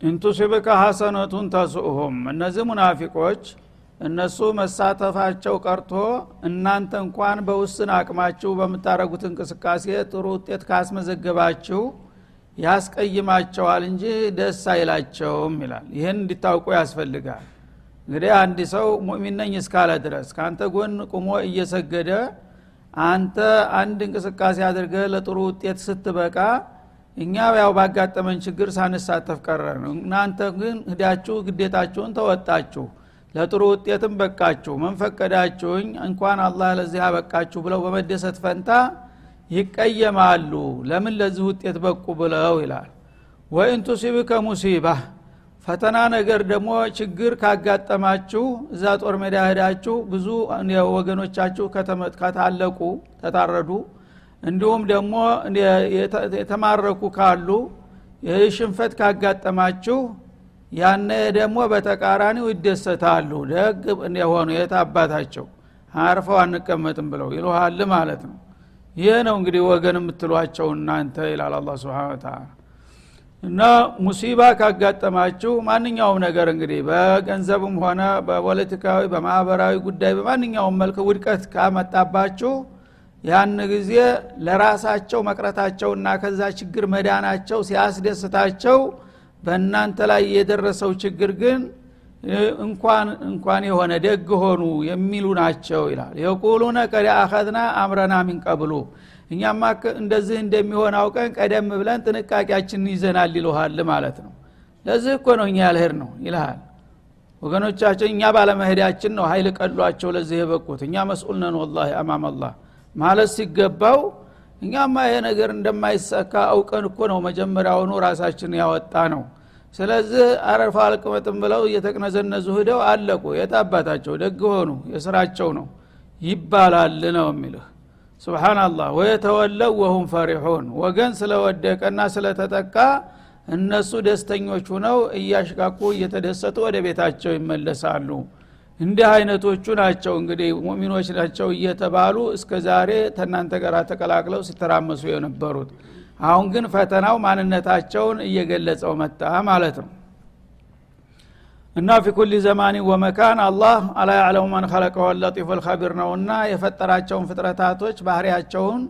ኢንቱሲብከ ሐሰነቱን ተስኡሁም። እነዚህ ሙናፊቆች እነሱ መሳተፋቸው ቀርቶ እናንተ እንኳን በውስን አቅማችሁ በምታደረጉት እንቅስቃሴ ጥሩ ውጤት ካስመዘገባችሁ ያስቀይማቸዋል እንጂ ደስ አይላቸውም ይላል። ይህን እንዲታውቁ ያስፈልጋል። እንግዲህ አንድ ሰው ሙእሚን ነኝ እስካለ ድረስ ከአንተ ጎን ቁሞ እየሰገደ አንተ አንድ እንቅስቃሴ አድርገህ ለጥሩ ውጤት ስትበቃ እኛ ያው ባጋጠመን ችግር ሳንሳተፍ ቀረን። እናንተ ግን ህዳችሁ ግዴታችሁን ተወጣችሁ ለጥሩ ውጤትም በቃችሁ። መንፈቀዳችሁኝ እንኳን አላህ ለዚህ አበቃችሁ ብለው በመደሰት ፈንታ ይቀየማሉ። ለምን ለዚህ ውጤት በቁ ብለው ይላል። ወኢን ቱሲብከ ሙሲባ ፈተና ነገር ደግሞ ችግር ካጋጠማችሁ እዛ ጦር ሜዳ ሄዳችሁ ብዙ ወገኖቻችሁ ከታለቁ ተታረዱ እንዲሁም ደግሞ የተማረኩ ካሉ ሽንፈት ካጋጠማችሁ ያነ ደግሞ በተቃራኒው ይደሰታሉ። ደግ የሆኑ የት አባታቸው? አርፈው አንቀመጥም ብለው ይልሃል ማለት ነው። ይህ ነው እንግዲህ ወገን የምትሏቸው እናንተ ይላል አላ ስብን ተላ እና ሙሲባ ካጋጠማችሁ ማንኛውም ነገር እንግዲህ በገንዘብም ሆነ በፖለቲካዊ በማህበራዊ ጉዳይ በማንኛውም መልክ ውድቀት ካመጣባችሁ ያን ጊዜ ለራሳቸው መቅረታቸውና ከዛ ችግር መዳናቸው ሲያስደስታቸው በእናንተ ላይ የደረሰው ችግር ግን እንኳን እንኳን የሆነ ደግ ሆኑ የሚሉ ናቸው ይላል። የቁሉነ ቀድ አኸዝና አምረና ሚንቀብሉ እኛማ እንደዚህ እንደሚሆን አውቀን ቀደም ብለን ጥንቃቄያችንን ይዘናል ይልሃል ማለት ነው። ለዚህ እኮ ነው እኛ ያልሄድ ነው ይልሃል። ወገኖቻችን እኛ ባለመሄዳችን ነው ሀይል ቀሏቸው ለዚህ የበቁት። እኛ መስኡል ነን ወላ አማም አላህ ማለት ሲገባው እኛማ ይሄ ነገር እንደማይሳካ አውቀን እኮ ነው መጀመሪያውኑ ራሳችን ያወጣ ነው ስለዚህ አረፋ አልቅመጥም ብለው እየተቅነዘነዙ ሂደው አለቁ። የታባታቸው ደግ ሆኑ። የስራቸው ነው። ይባላል ነው የሚልህ። ስብናላህ ወየተወለው ወሁም ፈሪሑን። ወገን ስለወደቀና ስለተጠቃ እነሱ ደስተኞች ሁነው እያሽቃቁ እየተደሰቱ ወደ ቤታቸው ይመለሳሉ እንዲህ አይነቶቹ ናቸው እንግዲህ ሙሚኖች ናቸው እየተባሉ እስከ ዛሬ ተናንተ ጋር ተቀላቅለው ሲተራመሱ የነበሩት። አሁን ግን ፈተናው ማንነታቸውን እየገለጸው መጣ ማለት ነው። እና ፊ ኩል ዘማኒ ወመካን አላህ አላ ያዕለሙ መን ከለቀሁ ለጢፉ ልከቢር ነውና የፈጠራቸውን ፍጥረታቶች ባህሪያቸውን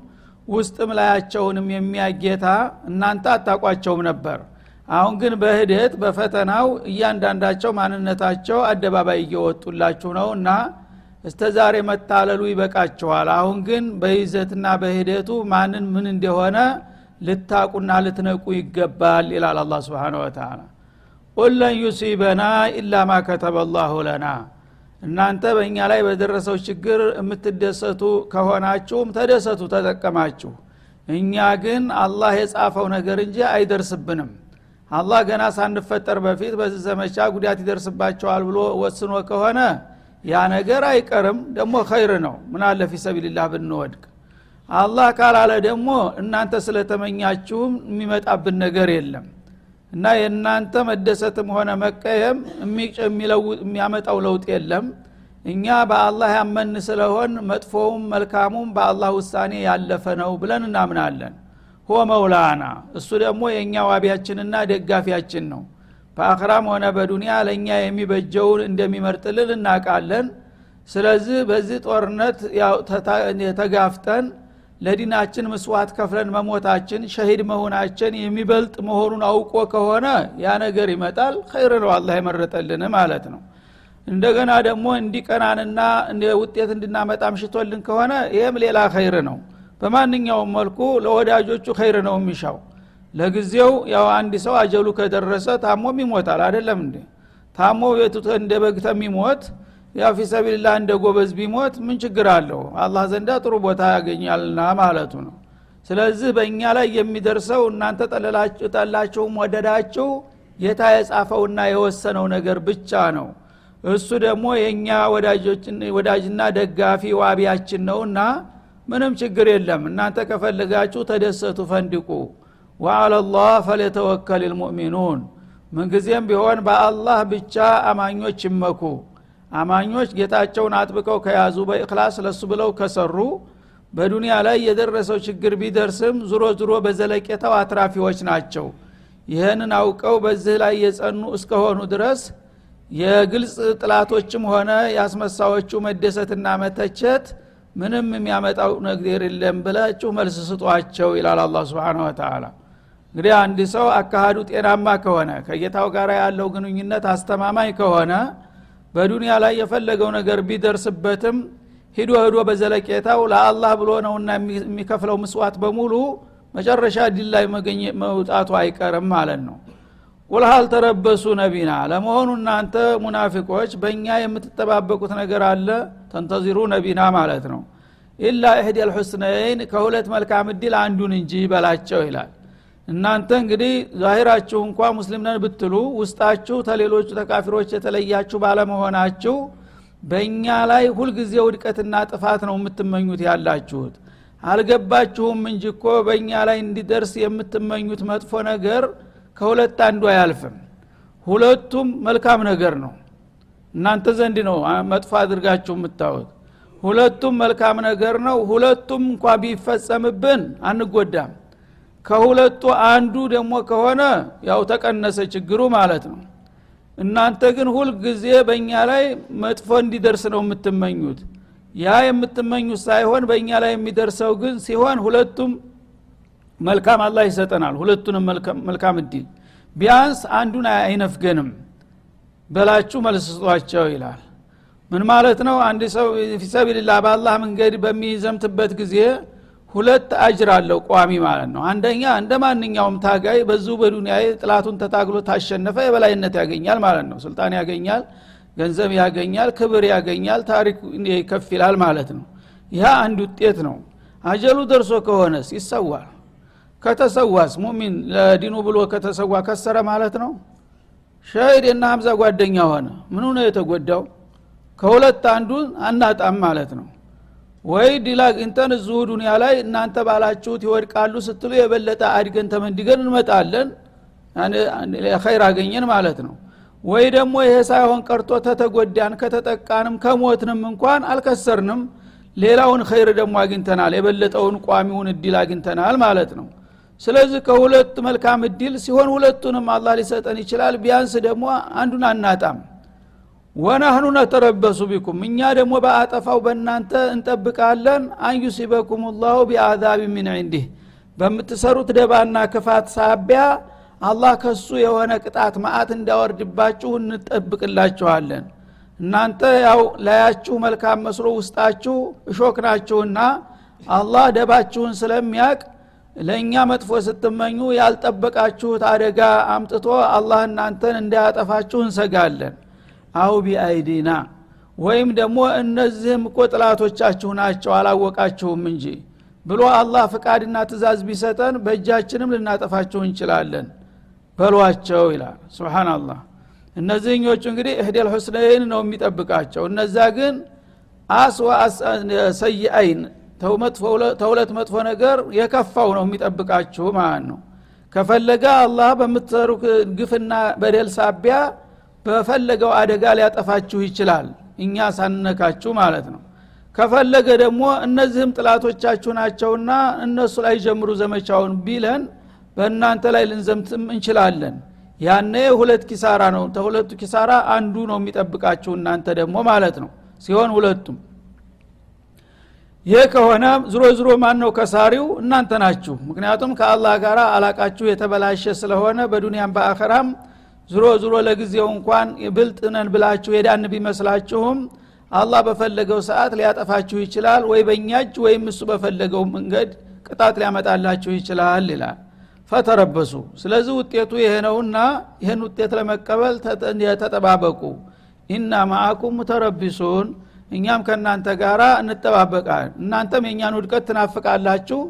ውስጥም ላያቸውንም የሚያጌታ እናንተ አታቋቸውም ነበር አሁን ግን በህደት በፈተናው እያንዳንዳቸው ማንነታቸው አደባባይ እየወጡላችሁ ነው እና እስተ ዛሬ መታለሉ ይበቃችኋል። አሁን ግን በይዘትና በሂደቱ ማንን ምን እንደሆነ ልታቁና ልትነቁ ይገባል ይላል አላ ስብን ወተላ ቁል ለን ዩሲበና ኢላ ማ ከተበ ለና። እናንተ በእኛ ላይ በደረሰው ችግር የምትደሰቱ ከሆናችሁም ተደሰቱ ተጠቀማችሁ። እኛ ግን አላህ የጻፈው ነገር እንጂ አይደርስብንም አላህ ገና ሳንፈጠር በፊት በዚህ ዘመቻ ጉዳት ይደርስባቸዋል ብሎ ወስኖ ከሆነ ያ ነገር አይቀርም። ደግሞ ኸይር ነው። ምን አለ ፊ ሰቢልላህ ብንወድቅ? አላህ ካላለ ደግሞ እናንተ ስለተመኛችሁም የሚመጣብን ነገር የለም። እና የእናንተ መደሰትም ሆነ መቀየም የሚያመጣው ለውጥ የለም። እኛ በአላህ ያመን ስለሆን መጥፎውም መልካሙም በአላህ ውሳኔ ያለፈ ነው ብለን እናምናለን ሆ መውላና እሱ ደግሞ የእኛ ዋቢያችንና ደጋፊያችን ነው። በአክራም ሆነ በዱንያ ለእኛ የሚበጀውን እንደሚመርጥልን እናውቃለን። ስለዚህ በዚህ ጦርነት ተጋፍጠን ለዲናችን ምስዋት ከፍለን መሞታችን ሸሂድ መሆናችን የሚበልጥ መሆኑን አውቆ ከሆነ ያ ነገር ይመጣል ኸይር ነው አላህ የመረጠልን ማለት ነው። እንደገና ደግሞ እንዲቀናንና ውጤት እንድናመጣ ምሽቶልን ከሆነ ይህም ሌላ ኸይር ነው በማንኛውም መልኩ ለወዳጆቹ ኸይር ነው የሚሻው። ለጊዜው ያው አንድ ሰው አጀሉ ከደረሰ ታሞም ይሞታል። አይደለም እንዴ? ታሞ ቤቱ እንደ በግ ተሚሞት ያው ፊሰቢልላ እንደ ጎበዝ ቢሞት ምን ችግር አለው? አላህ ዘንዳ ጥሩ ቦታ ያገኛልና ማለቱ ነው። ስለዚህ በእኛ ላይ የሚደርሰው እናንተ ጠላችሁም ወደዳችሁ ጌታ የጻፈውና የወሰነው ነገር ብቻ ነው። እሱ ደግሞ የእኛ ወዳጅና ደጋፊ ዋቢያችን ነውና ምንም ችግር የለም። እናንተ ከፈልጋችሁ ተደሰቱ ፈንድቁ ወአለላህ ፈለተወከል ልሙእሚኑን። ምንጊዜም ቢሆን በአላህ ብቻ አማኞች ይመኩ። አማኞች ጌታቸውን አጥብቀው ከያዙ በእክላስ ለሱ ብለው ከሰሩ በዱንያ ላይ የደረሰው ችግር ቢደርስም ዙሮ ዙሮ በዘለቄታው አትራፊዎች ናቸው። ይህንን አውቀው በዚህ ላይ የጸኑ እስከሆኑ ድረስ የግልጽ ጥላቶችም ሆነ የአስመሳዎቹ መደሰትና መተቸት ምንም የሚያመጣው ነገር የለም ብላችሁ መልስ ስጧቸው ይላል አላ ስብን ወተላ እንግዲህ አንድ ሰው አካሃዱ ጤናማ ከሆነ ከጌታው ጋር ያለው ግንኙነት አስተማማኝ ከሆነ በዱንያ ላይ የፈለገው ነገር ቢደርስበትም ሂዶ ሂዶ በዘለቄታው ለአላህ ብሎ ነውና የሚከፍለው ምስዋት በሙሉ መጨረሻ ድል ላይ መውጣቱ አይቀርም ማለት ነው ቁል ሀል ተረበሱ ነቢና ለመሆኑ እናንተ ሙናፊቆች በእኛ የምትጠባበቁት ነገር አለ? ተንተዚሩ ነቢና ማለት ነው። ኢላ እህድ አልሑስነይን ከሁለት መልካም እድል አንዱን እንጂ በላቸው ይላል። እናንተ እንግዲህ ዛሂራችሁ እንኳ ሙስሊም ነን ብትሉ ውስጣችሁ ተሌሎቹ ተካፊሮች የተለያችሁ ባለመሆናችሁ በእኛ ላይ ሁልጊዜ ውድቀትና ጥፋት ነው የምትመኙት ያላችሁት። አልገባችሁም እንጂ እኮ በእኛ ላይ እንዲደርስ የምትመኙት መጥፎ ነገር ከሁለት አንዱ አያልፍም። ሁለቱም መልካም ነገር ነው። እናንተ ዘንድ ነው መጥፎ አድርጋችሁ የምታዩት። ሁለቱም መልካም ነገር ነው። ሁለቱም እንኳ ቢፈጸምብን አንጎዳም። ከሁለቱ አንዱ ደግሞ ከሆነ ያው ተቀነሰ ችግሩ ማለት ነው። እናንተ ግን ሁልጊዜ በእኛ ላይ መጥፎ እንዲደርስ ነው የምትመኙት። ያ የምትመኙት ሳይሆን በእኛ ላይ የሚደርሰው ግን ሲሆን ሁለቱም መልካም አላህ ይሰጠናል። ሁለቱንም መልካም እድል። ቢያንስ አንዱን አይነፍገንም። በላችሁ መልስ ይላል። ምን ማለት ነው? አንድ ሰው ፊሰቢልላ በአላህ መንገድ በሚዘምትበት ጊዜ ሁለት አጅር አለው ቋሚ ማለት ነው። አንደኛ እንደ ማንኛውም ታጋይ በዙ በዱኒያ ጥላቱን ተታግሎ ታሸነፈ የበላይነት ያገኛል ማለት ነው። ስልጣን ያገኛል ገንዘብ ያገኛል ክብር ያገኛል ታሪክ ከፍ ይላል ማለት ነው። ይህ አንድ ውጤት ነው። አጀሉ ደርሶ ከሆነስ ይሰዋል ከተሰዋስ? ሙሚን ለዲኑ ብሎ ከተሰዋ ከሰረ ማለት ነው? ሸሂድ እና ሀምዛ ጓደኛ ሆነ። ምኑ ነው የተጎዳው? ከሁለት አንዱን አናጣም ማለት ነው። ወይ ዲላ አግኝተን እዚሁ ዱኒያ ላይ እናንተ ባላችሁት ይወድቃሉ ስትሉ የበለጠ አድገን ተመንዲገን እንመጣለን ኸይር አገኘን ማለት ነው። ወይ ደግሞ ይሄ ሳይሆን ቀርቶ ተተጎዳን ከተጠቃንም ከሞትንም እንኳን አልከሰርንም ሌላውን ኸይር ደግሞ አግኝተናል የበለጠውን ቋሚውን እድል አግኝተናል ማለት ነው ስለዚህ ከሁለት መልካም እድል ሲሆን ሁለቱንም አላህ ሊሰጠን ይችላል። ቢያንስ ደግሞ አንዱን አናጣም። ወነህኑ ነተረበሱ ቢኩም እኛ ደግሞ በአጠፋው በእናንተ እንጠብቃለን። አንዩሲበኩም ላሁ ቢአዛብ ምን እንዲህ በምትሰሩት ደባና ክፋት ሳቢያ አላህ ከሱ የሆነ ቅጣት ማአት እንዳወርድባችሁ እንጠብቅላችኋለን። እናንተ ያው ላያችሁ መልካም መስሎ ውስጣችሁ እሾክ ናችሁና አላህ ደባችሁን ስለሚያቅ ለእኛ መጥፎ ስትመኙ ያልጠበቃችሁት አደጋ አምጥቶ አላህ እናንተን እንዳያጠፋችሁ እንሰጋለን። አው ቢአይዲና ወይም ደግሞ እነዚህም እኮ ጥላቶቻችሁ ናቸው አላወቃችሁም እንጂ ብሎ አላህ ፍቃድና ትእዛዝ ቢሰጠን በእጃችንም ልናጠፋችሁ እንችላለን በሏቸው ይላል። ስብናላህ እነዚህኞቹ እንግዲህ እህዴል ሁስነይን ነው የሚጠብቃቸው። እነዛ ግን አስዋ ሰይአይን ተሁለት መጥፎ ነገር የከፋው ነው የሚጠብቃችሁ ማለት ነው። ከፈለገ አላህ በምትሰሩ ግፍና በደል ሳቢያ በፈለገው አደጋ ሊያጠፋችሁ ይችላል። እኛ ሳንነካችሁ ማለት ነው። ከፈለገ ደግሞ እነዚህም ጥላቶቻችሁ ናቸውና እነሱ ላይ ጀምሩ ዘመቻውን ቢለን በእናንተ ላይ ልንዘምትም እንችላለን። ያነ ሁለት ኪሳራ ነው። ተሁለቱ ኪሳራ አንዱ ነው የሚጠብቃችሁ እናንተ ደግሞ ማለት ነው። ሲሆን ሁለቱም ይህ ከሆነ ዝሮ ዝሮ ማን ነው ከሳሪው? እናንተ ናችሁ። ምክንያቱም ከአላህ ጋር አላቃችሁ የተበላሸ ስለሆነ በዱንያም በአኸራም ዝሮ ዝሮ ለጊዜው እንኳን ብልጥ ነን ብላችሁ የዳን ቢመስላችሁም አላህ በፈለገው ሰዓት ሊያጠፋችሁ ይችላል። ወይ በእኛ ወይም እሱ በፈለገው መንገድ ቅጣት ሊያመጣላችሁ ይችላል ይላል። ፈተረበሱ። ስለዚህ ውጤቱ ይሄ ነውና ይህን ውጤት ለመቀበል ተጠባበቁ። ኢና ማአኩም ሙተረቢሱን እኛም ከእናንተ ጋር እንጠባበቃል። እናንተም የእኛን ውድቀት ትናፍቃላችሁ።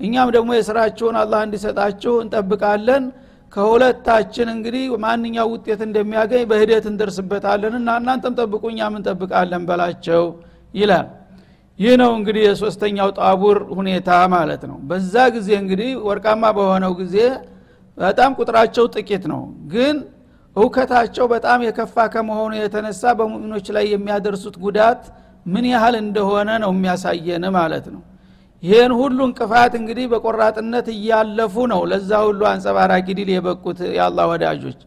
እኛም ደግሞ የስራችሁን አላህ እንዲሰጣችሁ እንጠብቃለን። ከሁለታችን እንግዲህ ማንኛው ውጤት እንደሚያገኝ በሂደት እንደርስበታለን እና እናንተም ጠብቁ እኛም እንጠብቃለን በላቸው ይላል። ይህ ነው እንግዲህ የሶስተኛው ጣቡር ሁኔታ ማለት ነው። በዛ ጊዜ እንግዲህ ወርቃማ በሆነው ጊዜ በጣም ቁጥራቸው ጥቂት ነው። ግን እውከታቸው በጣም የከፋ ከመሆኑ የተነሳ በሙሚኖች ላይ የሚያደርሱት ጉዳት ምን ያህል እንደሆነ ነው የሚያሳየን ማለት ነው። ይህን ሁሉ እንቅፋት እንግዲህ በቆራጥነት እያለፉ ነው። ለዛ ሁሉ አንጸባራቂ ድል የበቁት የአላህ ወዳጆች።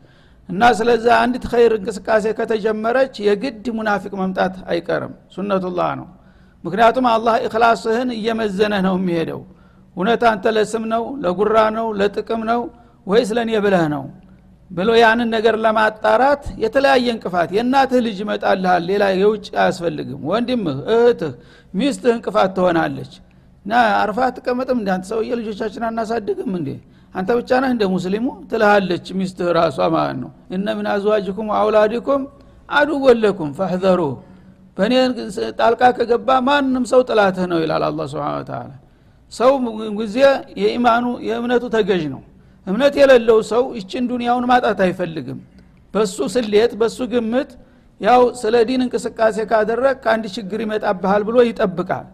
እና ስለዛ አንዲት ኸይር እንቅስቃሴ ከተጀመረች የግድ ሙናፊቅ መምጣት አይቀርም። ሱነቱላህ ነው። ምክንያቱም አላህ እክላስህን እየመዘነህ ነው የሚሄደው። እውነት አንተ ለስም ነው ለጉራ ነው ለጥቅም ነው ወይስ ለእኔ ብለህ ነው ብሎ ያንን ነገር ለማጣራት የተለያየ እንቅፋት የእናትህ ልጅ ይመጣልሃል ሌላ የውጭ አያስፈልግም ወንድምህ እህትህ ሚስትህ እንቅፋት ትሆናለች። እና አርፋ ትቀመጥም እንዲ አንተ ሰውየ ልጆቻችን አናሳድግም እንዴ? አንተ ብቻ ነህ እንደ ሙስሊሙ ትልሃለች ሚስትህ ራሷ ማለት ነው። እነ ምን አዝዋጅኩም አውላዲኩም አዱወለኩም ፈሕዘሩ በእኔ ጣልቃ ከገባ ማንም ሰው ጥላትህ ነው ይላል አላ ስብን ሰው ጊዜ የእምነቱ ተገዥ ነው እምነት የሌለው ሰው ይችን ዱንያውን ማጣት አይፈልግም። በሱ ስሌት በሱ ግምት ያው ስለ ዲን እንቅስቃሴ ካደረግ ከአንድ ችግር ይመጣብሃል ብሎ ይጠብቃል።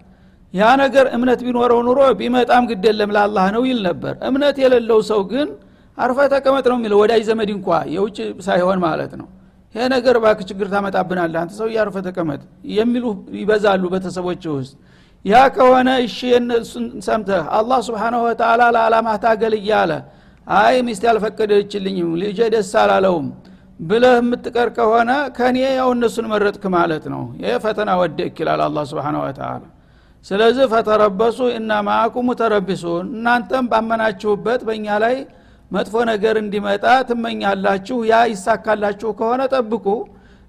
ያ ነገር እምነት ቢኖረው ኑሮ ቢመጣም ግድ የለም ለአላህ ነው ይል ነበር። እምነት የሌለው ሰው ግን አርፈህ ተቀመጥ ነው የሚለው ወዳጅ ዘመድ እንኳ የውጭ ሳይሆን ማለት ነው። ይሄ ነገር ባክህ ችግር ታመጣብናለህ አንተ ሰውዬ አርፈህ ተቀመጥ የሚሉ ይበዛሉ ቤተሰቦች ውስጥ። ያ ከሆነ እሺ የነሱን ሰምተህ አላህ سبحانه وتعالى ለዓላማህ ታገል እያለ አይ ሚስት አልፈቀደችልኝም ልጄ ደስ አላለውም ብለህ የምትቀር ከሆነ ከኔ ያው እነሱን መረጥክ ማለት ነው። ይህ ፈተና ወደቅህ ይላል አላህ سبحانه وتعالى ስለዚህ فتربصوا إنا معكم متربصون እናንተም ባመናችሁበት በእኛ ላይ መጥፎ ነገር እንዲመጣ ትመኛላችሁ። ያ ይሳካላችሁ ከሆነ ጠብቁ።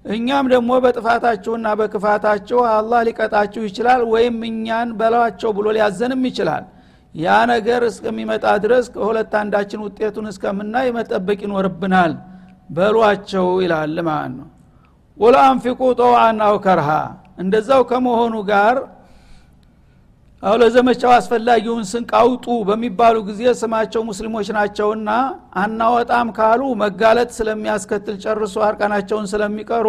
እኛም ደግሞ በጥፋታችሁና በክፋታችሁ አላህ ሊቀጣችሁ ይችላል ወይም እኛን በላቸው ብሎ ሊያዘንም ይችላል ያ ነገር እስከሚመጣ ድረስ ከሁለት አንዳችን ውጤቱን እስከምናይ መጠበቅ ይኖርብናል በሏቸው ይላል ማለት ነው። ቁል አንፊቁ ጠዋአን አው እንደዛው ከመሆኑ ጋር አሁ ለዘመቻው አስፈላጊውን ስንቅ አውጡ በሚባሉ ጊዜ ስማቸው ሙስሊሞች ናቸውና አናወጣም ካሉ መጋለጥ ስለሚያስከትል ጨርሶ አርቃናቸውን ስለሚቀሩ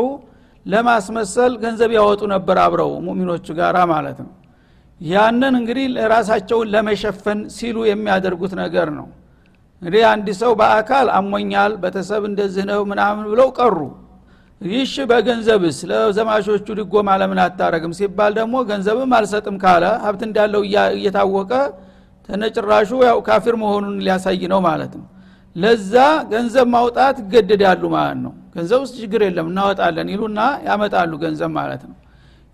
ለማስመሰል ገንዘብ ያወጡ ነበር አብረው ሙሚኖቹ ጋራ ማለት ነው ያንን እንግዲህ ራሳቸውን ለመሸፈን ሲሉ የሚያደርጉት ነገር ነው። እንግዲህ አንድ ሰው በአካል አሞኛል ቤተሰብ እንደዚህ ነው ምናምን ብለው ቀሩ። ይሽ በገንዘብስ? ለዘማሾቹ ድጎማ ለምን አታረግም ሲባል ደግሞ ገንዘብም አልሰጥም ካለ ሀብት እንዳለው እየታወቀ ተነጭራሹ ያው ካፊር መሆኑን ሊያሳይ ነው ማለት ነው። ለዛ ገንዘብ ማውጣት ይገደዳሉ ማለት ነው። ገንዘብ ውስጥ ችግር የለም እናወጣለን ይሉና ያመጣሉ ገንዘብ ማለት ነው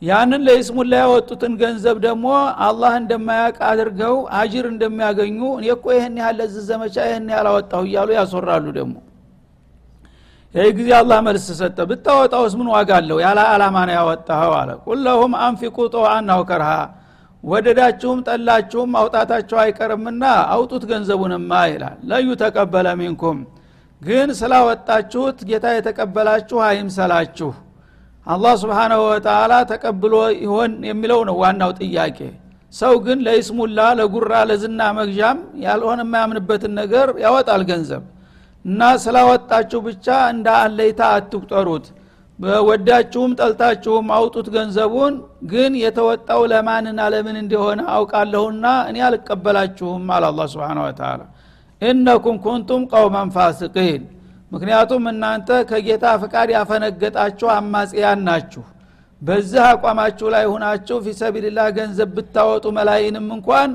ያንን ለይስሙላ ያወጡትን ገንዘብ ደግሞ አላህ እንደማያውቅ አድርገው አጅር እንደሚያገኙ እኔ እኮ ይህን ያህል ለዚህ ዘመቻ ይህን ያህል አወጣሁ እያሉ ያስወራሉ ደግሞ። ይህ ጊዜ አላህ መልስ ሰጠ። ብታወጣውስ ምን ዋጋ አለው? ያለ አላማ ነው ያወጣኸው አለ። ቁለሁም አንፊቁ ጠዋአን አውከርሃ ወደዳችሁም ጠላችሁም ማውጣታቸው አይቀርምና አውጡት ገንዘቡንማ ይላል። ለዩ ተቀበለ ሚንኩም ግን ስላወጣችሁት ጌታ የተቀበላችሁ አይምሰላችሁ አላህ ስብሓናሁ ወተላ ተቀብሎ ይሆን የሚለው ነው ዋናው ጥያቄ። ሰው ግን ለይስሙላ ለጉራ ለዝና መግዣም ያልሆነ የማያምንበትን ነገር ያወጣል ገንዘብ። እና ስላወጣችሁ ብቻ እንደ አለይታ አትቁጠሩት። ወዳችሁም ጠልታችሁም አውጡት ገንዘቡን። ግን የተወጣው ለማንና ለምን እንደሆነ አውቃለሁና እኔ አልቀበላችሁም አለ አላ ስብን ወተላ እነኩም ኩንቱም ቀውመን ፋስቂን ምክንያቱም እናንተ ከጌታ ፍቃድ ያፈነገጣችሁ አማጽያን ናችሁ። በዚህ አቋማችሁ ላይ ሁናችሁ ፊሰቢልላህ ገንዘብ ብታወጡ መላይንም እንኳን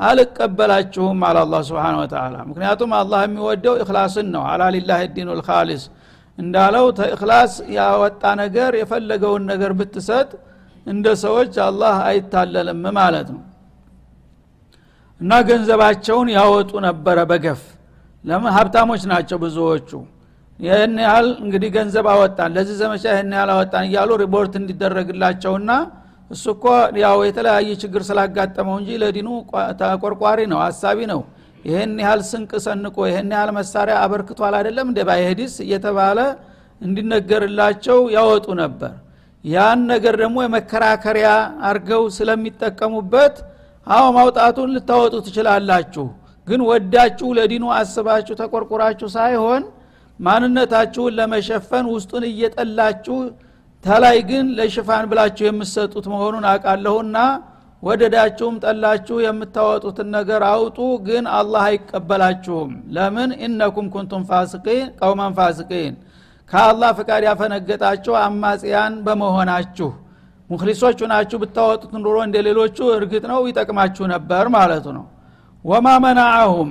አልቀበላችሁም አለ አላ ስብን ወተላ ምክንያቱም አላህ የሚወደው እክላስን ነው። አላ ሊላህ ዲኑ ልካሊስ እንዳለው ተእክላስ ያወጣ ነገር የፈለገውን ነገር ብትሰጥ እንደ ሰዎች አላህ አይታለልም ማለት ነው። እና ገንዘባቸውን ያወጡ ነበረ በገፍ። ለምን? ሀብታሞች ናቸው ብዙዎቹ ይህን ያህል እንግዲህ ገንዘብ አወጣን ለዚህ ዘመቻ ይህን ያህል አወጣን እያሉ ሪፖርት እንዲደረግላቸውና እሱ እኮ ያው የተለያየ ችግር ስላጋጠመው እንጂ ለዲኑ ተቆርቋሪ ነው አሳቢ ነው። ይህን ያህል ስንቅ ሰንቆ ይህን ያህል መሳሪያ አበርክቷል አይደለም እንደ ባይሄዲስ እየተባለ እንዲነገርላቸው ያወጡ ነበር። ያን ነገር ደግሞ የመከራከሪያ አርገው ስለሚጠቀሙበት አዎ ማውጣቱን ልታወጡ ትችላላችሁ። ግን ወዳችሁ ለዲኑ አስባችሁ ተቆርቁራችሁ ሳይሆን ማንነታችሁን ለመሸፈን ውስጡን እየጠላችሁ ተላይ ግን ለሽፋን ብላችሁ የምትሰጡት መሆኑን አውቃለሁና ወደዳችሁም ጠላችሁ የምታወጡትን ነገር አውጡ ግን አላህ አይቀበላችሁም። ለምን? ኢነኩም ኩንቱም ፋስቂን ቀውመን ፋስቂን ከአላህ ፍቃድ ያፈነገጣችሁ አማጽያን በመሆናችሁ። ሙክሊሶቹ ናችሁ ብታወጡት ኑሮ እንደ ሌሎቹ እርግጥ ነው ይጠቅማችሁ ነበር ማለቱ ነው። ወማ መናዐሁም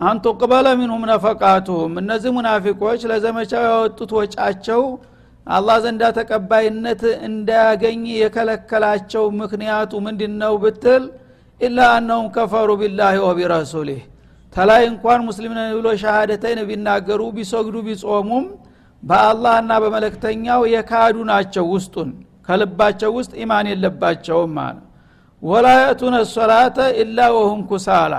አንቱቅበለ ሚንሁም ነፈቃቱሁም። እነዚህ ሙናፊቆች ለዘመቻው ያወጡት ወጫቸው አላህ ዘንዳ ተቀባይነት እንዳያገኝ የከለከላቸው ምክንያቱ ምንድን ነው ብትል ኢላ አነሁም ከፈሩ ቢላህ ወቢረሱሊህ። ተላይ እንኳን ሙስሊም ነን ብሎ ሻሃደተይን ቢናገሩ ቢሰግዱ ቢጾሙም በአላህና በመለክተኛው የካዱ ናቸው ውስጡን። ከልባቸው ውስጥ ኢማን የለባቸውም ማለት ወላ የእቱነ ሶላተ ኢላ ወሁም ኩሳላ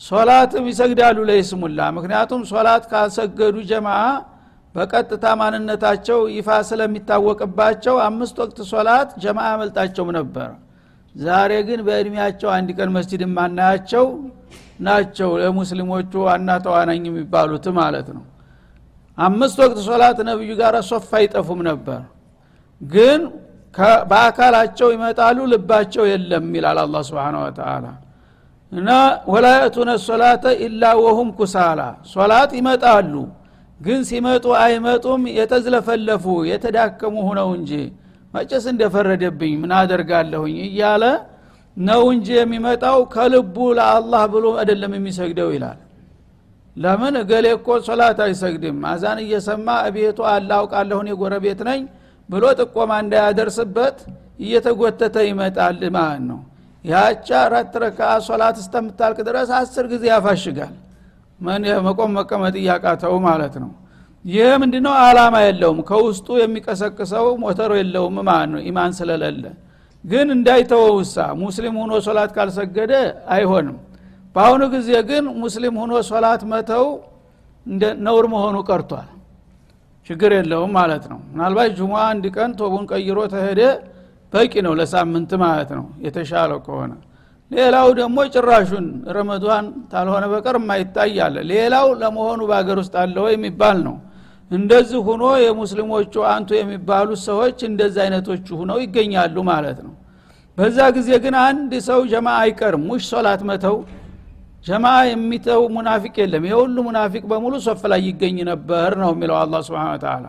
ሶላትም ይሰግዳሉ ለይስሙላ። ምክንያቱም ሶላት ካልሰገዱ ጀማዓ በቀጥታ ማንነታቸው ይፋ ስለሚታወቅባቸው አምስት ወቅት ሶላት ጀማ ያመልጣቸውም ነበር። ዛሬ ግን በእድሜያቸው አንድ ቀን መስጅድ የማናያቸው ናቸው ለሙስሊሞቹ ዋና ተዋናኝ የሚባሉት ማለት ነው። አምስት ወቅት ሶላት ነብዩ ጋር ሶፍ አይጠፉም ነበር። ግን በአካላቸው ይመጣሉ ልባቸው የለም ይላል አላ ስብን ወተላ እና ወላየቱነ ሶላተ ኢላ ወሁም ኩሳላ። ሶላት ይመጣሉ ግን ሲመጡ አይመጡም የተዝለፈለፉ የተዳከሙ ሁነው እንጂ መጨስ እንደፈረደብኝ ምን አደርጋለሁኝ እያለ ነው እንጂ የሚመጣው ከልቡ ለአላህ ብሎ አይደለም የሚሰግደው ይላል። ለምን? እገሌ እኮ ሶላት አይሰግድም አዛን እየሰማ እቤቱ አላውቃለሁን የጎረቤት ነኝ ብሎ ጥቆማ እንዳያደርስበት እየተጎተተ ይመጣል ማለት ነው ያቻ አራት ረካ ሶላት እስተምታልቅ ድረስ አስር ጊዜ ያፋሽጋል። መቆም መቀመጥ እያቃተው ማለት ነው። ይህ ምንድ ነው አላማ የለውም። ከውስጡ የሚቀሰቅሰው ሞተሮ የለውም። ማለት ነው? ኢማን ስለሌለ። ግን እንዳይተወውሳ ሙስሊም ሆኖ ሶላት ካልሰገደ አይሆንም። በአሁኑ ጊዜ ግን ሙስሊም ሆኖ ሶላት መተው ነውር መሆኑ ቀርቷል። ችግር የለውም ማለት ነው። ምናልባት ጁማ አንድ ቀን ቶቡን ቀይሮ ተሄደ በቂ ነው ለሳምንት ማለት ነው። የተሻለው ከሆነ ሌላው ደግሞ ጭራሹን ረመዷን ታልሆነ በቀር የማይታይ ሌላው ለመሆኑ በሀገር ውስጥ አለ የሚባል ነው። እንደዚህ ሁኖ የሙስሊሞቹ አንቱ የሚባሉት ሰዎች እንደዚህ አይነቶቹ ሁነው ይገኛሉ ማለት ነው። በዛ ጊዜ ግን አንድ ሰው ጀማ አይቀርም። ሙሽ ሶላት መተው ጀማ የሚተው ሙናፊቅ የለም። የሁሉ ሙናፊቅ በሙሉ ሶፍ ላይ ይገኝ ነበር ነው የሚለው አላ ስብን ተላ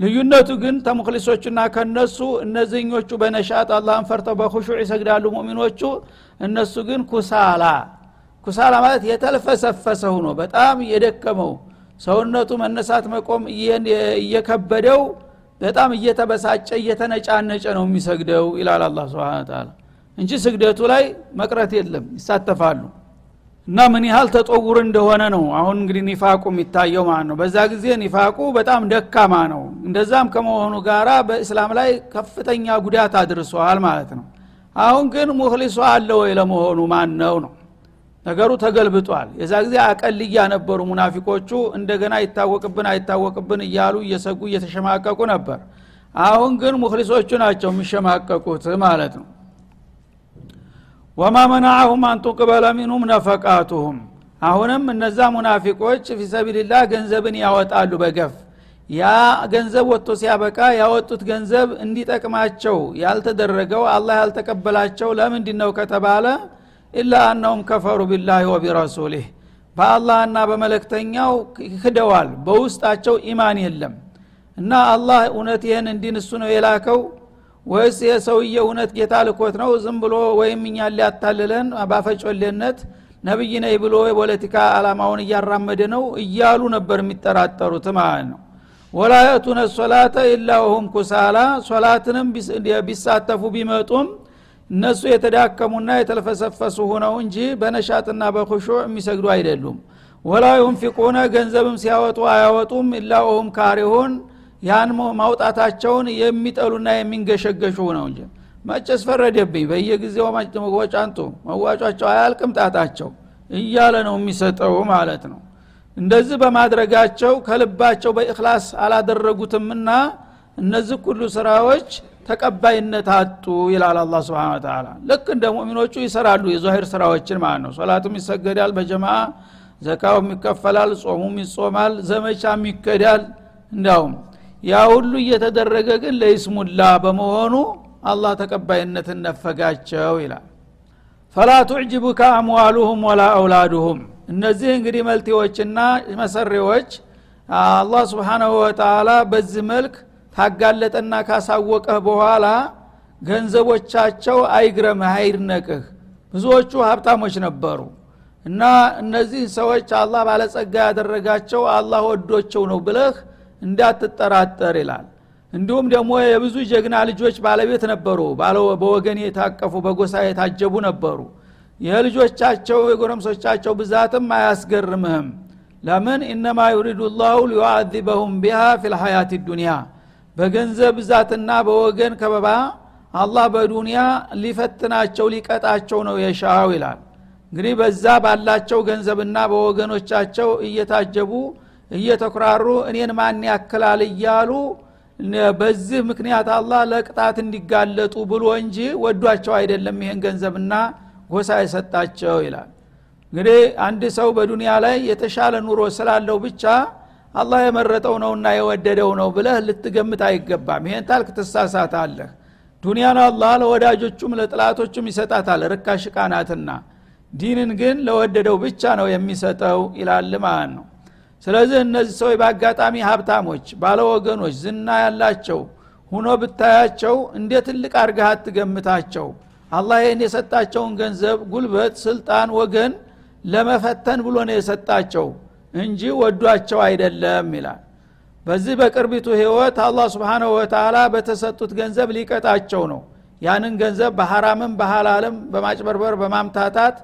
ልዩነቱ ግን ተሙክሊሶቹና ከነሱ እነዚህኞቹ በነሻጥ አላህን ፈርተው በኹሹዕ ይሰግዳሉ ሙሚኖቹ እነሱ ግን ኩሳላ። ኩሳላ ማለት የተልፈሰፈሰ ሁኖ በጣም የደከመው ሰውነቱ መነሳት መቆም እየከበደው በጣም እየተበሳጨ እየተነጫነጨ ነው የሚሰግደው ይላል አላ ስብን እንጂ ስግደቱ ላይ መቅረት የለም ይሳተፋሉ እና ምን ያህል ተጦውር እንደሆነ ነው አሁን እንግዲህ ኒፋቁ የሚታየው ማለት ነው። በዛ ጊዜ ኒፋቁ በጣም ደካማ ነው። እንደዛም ከመሆኑ ጋራ በእስላም ላይ ከፍተኛ ጉዳት አድርሰዋል ማለት ነው። አሁን ግን ሙክሊሶ አለ ወይ ለመሆኑ ማን ነው? ነው ነገሩ ተገልብጧል። የዛ ጊዜ አቀልያ ነበሩ ሙናፊቆቹ እንደገና ይታወቅብን አይታወቅብን እያሉ እየሰጉ እየተሸማቀቁ ነበር። አሁን ግን ሙክሊሶቹ ናቸው የሚሸማቀቁት ማለት ነው ወማ መናዐሁም አንቱቅበለ ሚንሁም ነፈቃቱሁም። አሁንም እነዛ ሙናፊቆች ፊሰቢልላህ ገንዘብን ያወጣሉ በገፍ። ያ ገንዘብ ወጥቶ ሲያበቃ ያወጡት ገንዘብ እንዲጠቅማቸው ያልተደረገው አላህ ያልተቀበላቸው ለምንድ ነው ከተባለ ኢላ አነሁም ከፈሩ ቢላህ ወቢረሱሊህ። በአላህና በመለክተኛው ክደዋል በውስጣቸው ኢማን የለም። እና አላህ እውነት ይህን እንዲን እሱ ነው የላከው ወይስ የሰውዬ እውነት ጌታ ልኮት ነው? ዝም ብሎ ወይም እኛን ሊያታልለን ባፈጮሌነት ነቢይ ነይ ብሎ የፖለቲካ አላማውን እያራመደ ነው እያሉ ነበር የሚጠራጠሩት ማለት ነው። ወላ የቱነ ሶላተ ኢላ ወሁም ኩሳላ ሶላትንም ቢሳተፉ ቢመጡም እነሱ የተዳከሙና የተልፈሰፈሱ ሆነው እንጂ በነሻጥና በኩሹዕ የሚሰግዱ አይደሉም። ወላ ዩንፊቁነ ገንዘብም ሲያወጡ አያወጡም። ኢላ ወሁም ካሪሁን ያን ማውጣታቸውን የሚጠሉና የሚንገሸገሹ ነው እንጂ። መጨስ ፈረደብኝ። በየጊዜው መወጫንጡ መዋጯቸው አያልቅም ጣጣቸው። እያለ ነው የሚሰጠው ማለት ነው። እንደዚህ በማድረጋቸው ከልባቸው በእክላስ አላደረጉትምና እነዚህ ሁሉ ስራዎች ተቀባይነት አጡ ይላል አላ ስብን ተላ ልክ እንደ ሙእሚኖቹ ይሰራሉ የዛሂር ስራዎችን ማለት ነው። ሶላቱም ይሰገዳል በጀማ ዘካውም ይከፈላል ጾሙም ይጾማል ዘመቻም ይከዳል። እንዲያውም ያ ሁሉ እየተደረገ ግን ለይስሙላ በመሆኑ አላህ ተቀባይነትን ነፈጋቸው ይላል። ፈላ ቱዕጅቡከ አምዋሉሁም ወላ አውላዱሁም። እነዚህ እንግዲህ መልቴዎችና መሰሬዎች አላህ ስብሓናሁ ወተላ በዚህ መልክ ታጋለጠና ካሳወቀህ በኋላ ገንዘቦቻቸው አይግረምህ አይድነቅህ። ብዙዎቹ ሀብታሞች ነበሩ እና እነዚህ ሰዎች አላህ ባለጸጋ ያደረጋቸው አላህ ወዶቸው ነው ብለህ እንዳትጠራጠር ይላል። እንዲሁም ደግሞ የብዙ ጀግና ልጆች ባለቤት ነበሩ። በወገን የታቀፉ በጎሳ የታጀቡ ነበሩ። የልጆቻቸው የጎረምሶቻቸው ብዛትም አያስገርምህም። ለምን? ኢነማ ዩሪዱ ላሁ ሊዩዓዚበሁም ቢሃ ፊልሐያት ዱኒያ በገንዘብ ብዛትና በወገን ከበባ አላህ በዱንያ ሊፈትናቸው ሊቀጣቸው ነው የሻው ይላል። እንግዲህ በዛ ባላቸው ገንዘብና በወገኖቻቸው እየታጀቡ እየተኩራሩ እኔን ማን ያክላል እያሉ በዚህ ምክንያት አላህ ለቅጣት እንዲጋለጡ ብሎ እንጂ ወዷቸው አይደለም ይህን ገንዘብና ጎሳ የሰጣቸው ይላል። እንግዲህ አንድ ሰው በዱንያ ላይ የተሻለ ኑሮ ስላለው ብቻ አላህ የመረጠው ነውና የወደደው ነው ብለህ ልትገምት አይገባም። ይሄን ታልክ ትሳሳታለህ። ዱንያን አላህ ለወዳጆቹም ለጥላቶቹም ይሰጣታል። ርካሽ ቃናትና ዲንን ግን ለወደደው ብቻ ነው የሚሰጠው ይላል ማለት ነው ስለዚህ እነዚህ ሰዎች በአጋጣሚ ሀብታሞች ባለወገኖች ዝና ያላቸው ሁኖ ብታያቸው እንደ ትልቅ አርገህ አትገምታቸው? አላህ ይህን የሰጣቸውን ገንዘብ ጉልበት ስልጣን ወገን ለመፈተን ብሎ ነው የሰጣቸው እንጂ ወዷቸው አይደለም ይላል። በዚህ በቅርቢቱ ህይወት አላህ ስብንሁ ወተላ በተሰጡት ገንዘብ ሊቀጣቸው ነው። ያንን ገንዘብ በሐራምም በሐላልም በማጭበርበር በማምታታት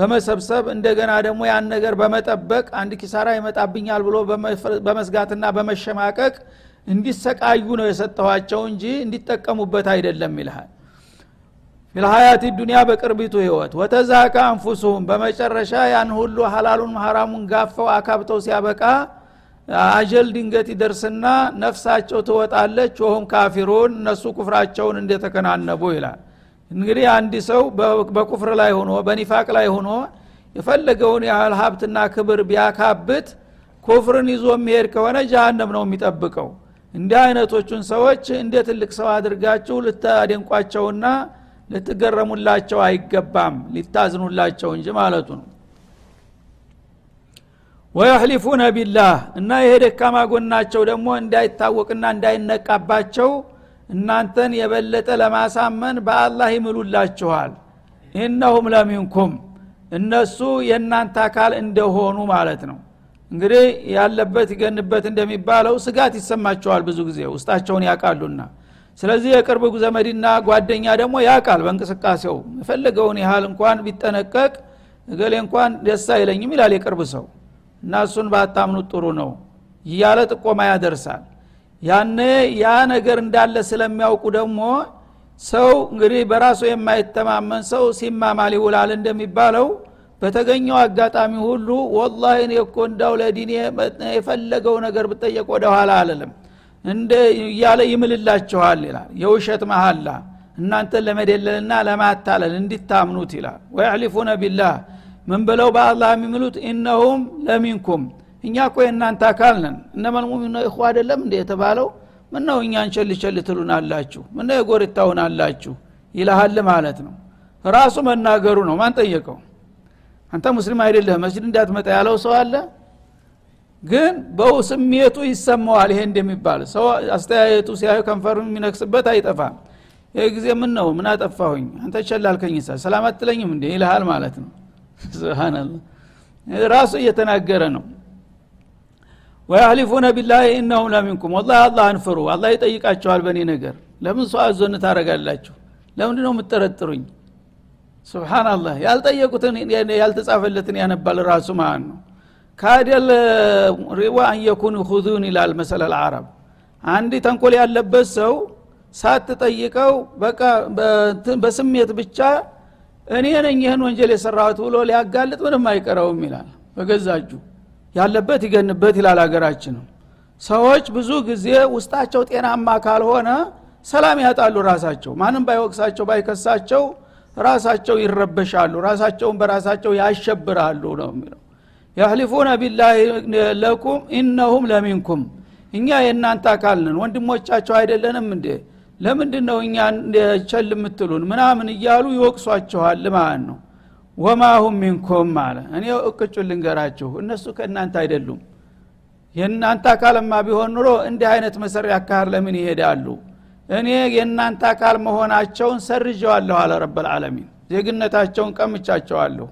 በመሰብሰብ እንደገና ደግሞ ያን ነገር በመጠበቅ አንድ ኪሳራ ይመጣብኛል ብሎ በመስጋትና በመሸማቀቅ እንዲሰቃዩ ነው የሰጠኋቸው እንጂ እንዲጠቀሙበት አይደለም ይልሃል። ፊልሀያት ዱኒያ በቅርቢቱ ህይወት ወተዛካ አንፉሱሁም። በመጨረሻ ያን ሁሉ ሀላሉን ሐራሙን ጋፈው አካብተው ሲያበቃ አጀል ድንገት ይደርስና ነፍሳቸው ትወጣለች። ወሁም ካፊሩን እነሱ ኩፍራቸውን እንደተከናነቡ ይላል እንግዲህ አንድ ሰው በኩፍር ላይ ሆኖ በኒፋቅ ላይ ሆኖ የፈለገውን ያህል ሀብትና ክብር ቢያካብት ኩፍርን ይዞ የሚሄድ ከሆነ ጃሃንም ነው የሚጠብቀው። እንዲህ አይነቶቹን ሰዎች እንደ ትልቅ ሰው አድርጋችሁ ልታደንቋቸውና ልትገረሙላቸው አይገባም። ሊታዝኑላቸው እንጂ ማለቱ ነው። ወየሕሊፉነ ቢላህ እና ይሄ ደካማ ጎናቸው ደግሞ እንዳይታወቅና እንዳይነቃባቸው እናንተን የበለጠ ለማሳመን በአላህ ይምሉላችኋል። ኢነሁም ለሚንኩም እነሱ የእናንተ አካል እንደሆኑ ማለት ነው። እንግዲህ ያለበት ይገንበት እንደሚባለው ስጋት ይሰማቸዋል ብዙ ጊዜ ውስጣቸውን ያውቃሉና። ስለዚህ የቅርብ ዘመድና ጓደኛ ደግሞ ያውቃል በእንቅስቃሴው። የፈለገውን ያህል እንኳን ቢጠነቀቅ እገሌ እንኳን ደስ አይለኝም ይላል የቅርብ ሰው። እና እሱን ባታምኑት ጥሩ ነው እያለ ጥቆማ ያደርሳል ያነ ያ ነገር እንዳለ ስለሚያውቁ ደግሞ ሰው እንግዲህ በራሱ የማይተማመን ሰው ሲማማል ይውላል እንደሚባለው በተገኘው አጋጣሚ ሁሉ ወላሂ እኔ እኮ እንዳው ለዲኔ የፈለገው ነገር ብጠየቅ ወደ ኋላ አለልም እንደ እያለ ይምልላችኋል ይላል። የውሸት መሀላ እናንተን ለመደለልና ለማታለል እንዲታምኑት ይላል። ወያዕሊፉነ ቢላህ። ምን ብለው በአላህ የሚምሉት? ኢነሁም ለሚንኩም እኛ እኮ የእናንተ አካል ነን። እነመልሙሚነ እኹ አይደለም እንደ የተባለው? ምነው እኛን ቸል ቸል ትሉናላችሁ? ምነው የጎርታውናላችሁ ይልሃል ማለት ነው። ራሱ መናገሩ ነው። ማን ጠየቀው? አንተ ሙስሊም አይደለህ መስጅድ እንዳትመጣ ያለው ሰው አለ? ግን በው ይሰማዋል። ይሄ እንደሚባል ሰው አስተያየቱ ሲያዩ ከንፈሩ የሚነክስበት አይጠፋም። ይህ ጊዜ ምን ነው ምን አጠፋሁኝ? አንተ ቸላልከኝ ሳ ሰላም አትለኝም እንዴ? ይልሃል ማለት ነው። ስብናላህ ራሱ እየተናገረ ነው ወያህሊፉነ ቢላህ ኢነሁም ለሚንኩም። ወላ አላህን ፍሩ አላህ ይጠይቃቸዋል በእኔ ነገር። ለምን ሰው አዞን ታደረጋላችሁ ለምንድ ነው የምትጠረጥሩኝ? ስብናላህ ያልጠየቁትን ያልተጻፈለትን ያነባል ራሱ ማለት ነው። ካደል ሪዋ አንየኩን ሁዙን ይላል መሰለ አልዓረብ አንድ ተንኮል ያለበት ሰው ሳትጠይቀው በቃ በስሜት ብቻ እኔ ነኝ ይህን ወንጀል የሰራሁት ብሎ ሊያጋልጥ ምንም አይቀረውም ይላል በገዛጁ ያለበት ይገንበት ይላል ሀገራችንም ሰዎች ብዙ ጊዜ ውስጣቸው ጤናማ ካልሆነ ሰላም ያጣሉ ራሳቸው። ማንም ባይወቅሳቸው ባይከሳቸው ራሳቸው ይረበሻሉ። ራሳቸውን በራሳቸው ያሸብራሉ ነው የሚለው። ያህሊፉነ ቢላህ ለኩም ኢነሁም ለሚንኩም። እኛ የእናንተ አካል ነን። ወንድሞቻቸው አይደለንም እንዴ? ለምንድን ነው እኛ ቸል የምትሉን? ምናምን እያሉ ይወቅሷቸዋል ማለት ነው ወማሁም ሚንኩም አለ። እኔ እቅጩ ልንገራችሁ እነሱ ከእናንተ አይደሉም። የእናንተ አካልማ ቢሆን ኑሮ እንዲህ አይነት መሰሪ አካር ለምን ይሄዳሉ? እኔ የእናንተ አካል መሆናቸውን ሰርጀዋለሁ አለ ረበልዓለሚን ዜግነታቸውን ቀምቻቸዋለሁ።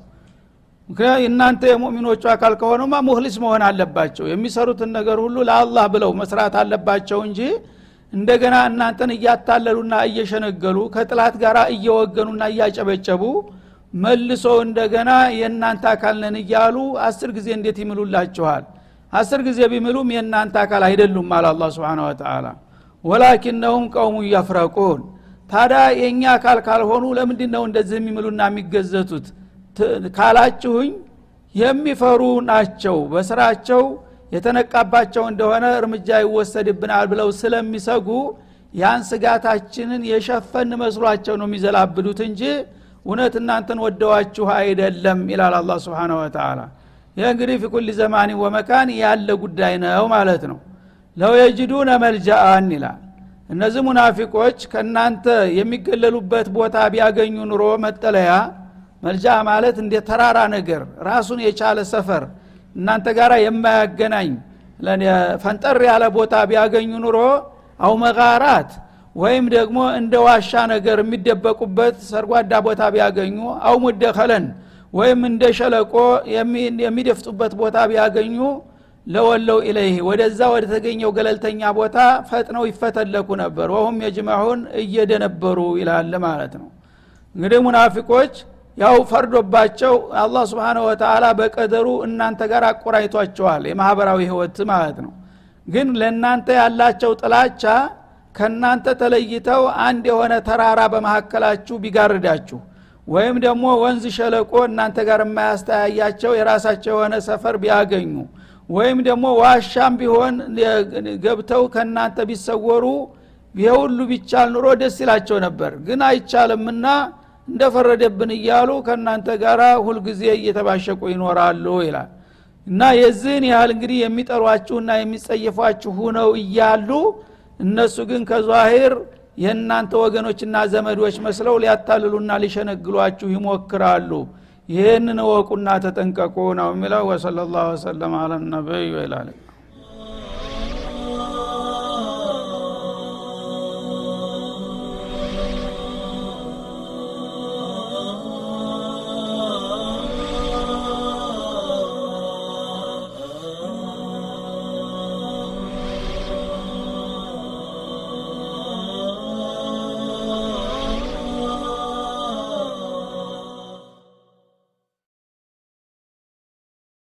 ምክንያት እናንተ የሙእሚኖቹ አካል ከሆኑማ ሙህሊስ መሆን አለባቸው። የሚሰሩትን ነገር ሁሉ ለአላህ ብለው መስራት አለባቸው እንጂ እንደገና እናንተን እያታለሉና እየሸነገሉ ከጥላት ጋር እየወገኑና እያጨበጨቡ መልሶ እንደገና የእናንተ አካል ነን እያሉ አስር ጊዜ እንዴት ይምሉላችኋል? አስር ጊዜ ቢምሉም የእናንተ አካል አይደሉም አለ አላ ስብን ወተላ ወላኪነሁም ቀውሙ እያፍረቁን ታዲያ የእኛ አካል ካልሆኑ ለምንድ ነው እንደዚህ የሚምሉና የሚገዘቱት? ካላችሁኝ የሚፈሩ ናቸው። በስራቸው የተነቃባቸው እንደሆነ እርምጃ ይወሰድብናል ብለው ስለሚሰጉ ያን ስጋታችንን የሸፈን መስሏቸው ነው የሚዘላብዱት እንጂ እውነት እናንተን ወደዋችሁ አይደለም ይላል አላ ስብን ወተላ ይህ እንግዲህ ፊኩል ዘማኒ ወመካን ያለ ጉዳይ ነው ማለት ነው። ለው የጅዱነ መልጃአን ይላል። እነዚህ ሙናፊቆች ከእናንተ የሚገለሉበት ቦታ ቢያገኙ ኑሮ መጠለያ መልጃ ማለት እንደ ተራራ ነገር ራሱን የቻለ ሰፈር እናንተ ጋር የማያገናኝ ፈንጠር ያለ ቦታ ቢያገኙ ኑሮ አው መጋራት ወይም ደግሞ እንደ ዋሻ ነገር የሚደበቁበት ሰርጓዳ ቦታ ቢያገኙ አው ሙደኸለን ወይም እንደ ሸለቆ የሚደፍጡበት ቦታ ቢያገኙ ለወለው ኢለይህ ወደዛ ወደ ተገኘው ገለልተኛ ቦታ ፈጥነው ይፈተለኩ ነበር። ወሁም የጅመዑን እየደነበሩ ይላል ማለት ነው። እንግዲህ ሙናፊቆች ያው ፈርዶባቸው አላህ ስብንሁ ወተላ በቀደሩ እናንተ ጋር አቆራይቷቸዋል የማህበራዊ ህይወት ማለት ነው። ግን ለእናንተ ያላቸው ጥላቻ ከእናንተ ተለይተው አንድ የሆነ ተራራ በመካከላችሁ ቢጋርዳችሁ ወይም ደግሞ ወንዝ ሸለቆ እናንተ ጋር የማያስተያያቸው የራሳቸው የሆነ ሰፈር ቢያገኙ ወይም ደግሞ ዋሻም ቢሆን ገብተው ከእናንተ ቢሰወሩ ይሄ ሁሉ ቢቻል ኑሮ ደስ ይላቸው ነበር። ግን አይቻልምና እንደፈረደብን እያሉ ከእናንተ ጋር ሁልጊዜ እየተባሸቁ ይኖራሉ ይላል። እና የዚህን ያህል እንግዲህ የሚጠሏችሁና የሚጸየፏችሁ ሁነው እያሉ እነሱ ግን ከዛሂር የእናንተ ወገኖችና ዘመዶች መስለው ሊያታልሉና ሊሸነግሏችሁ ይሞክራሉ። ይህንን እወቁና ተጠንቀቁ ነው የሚለው። ወሰለ ላሁ ወሰለም አለ ነቢይ ይላል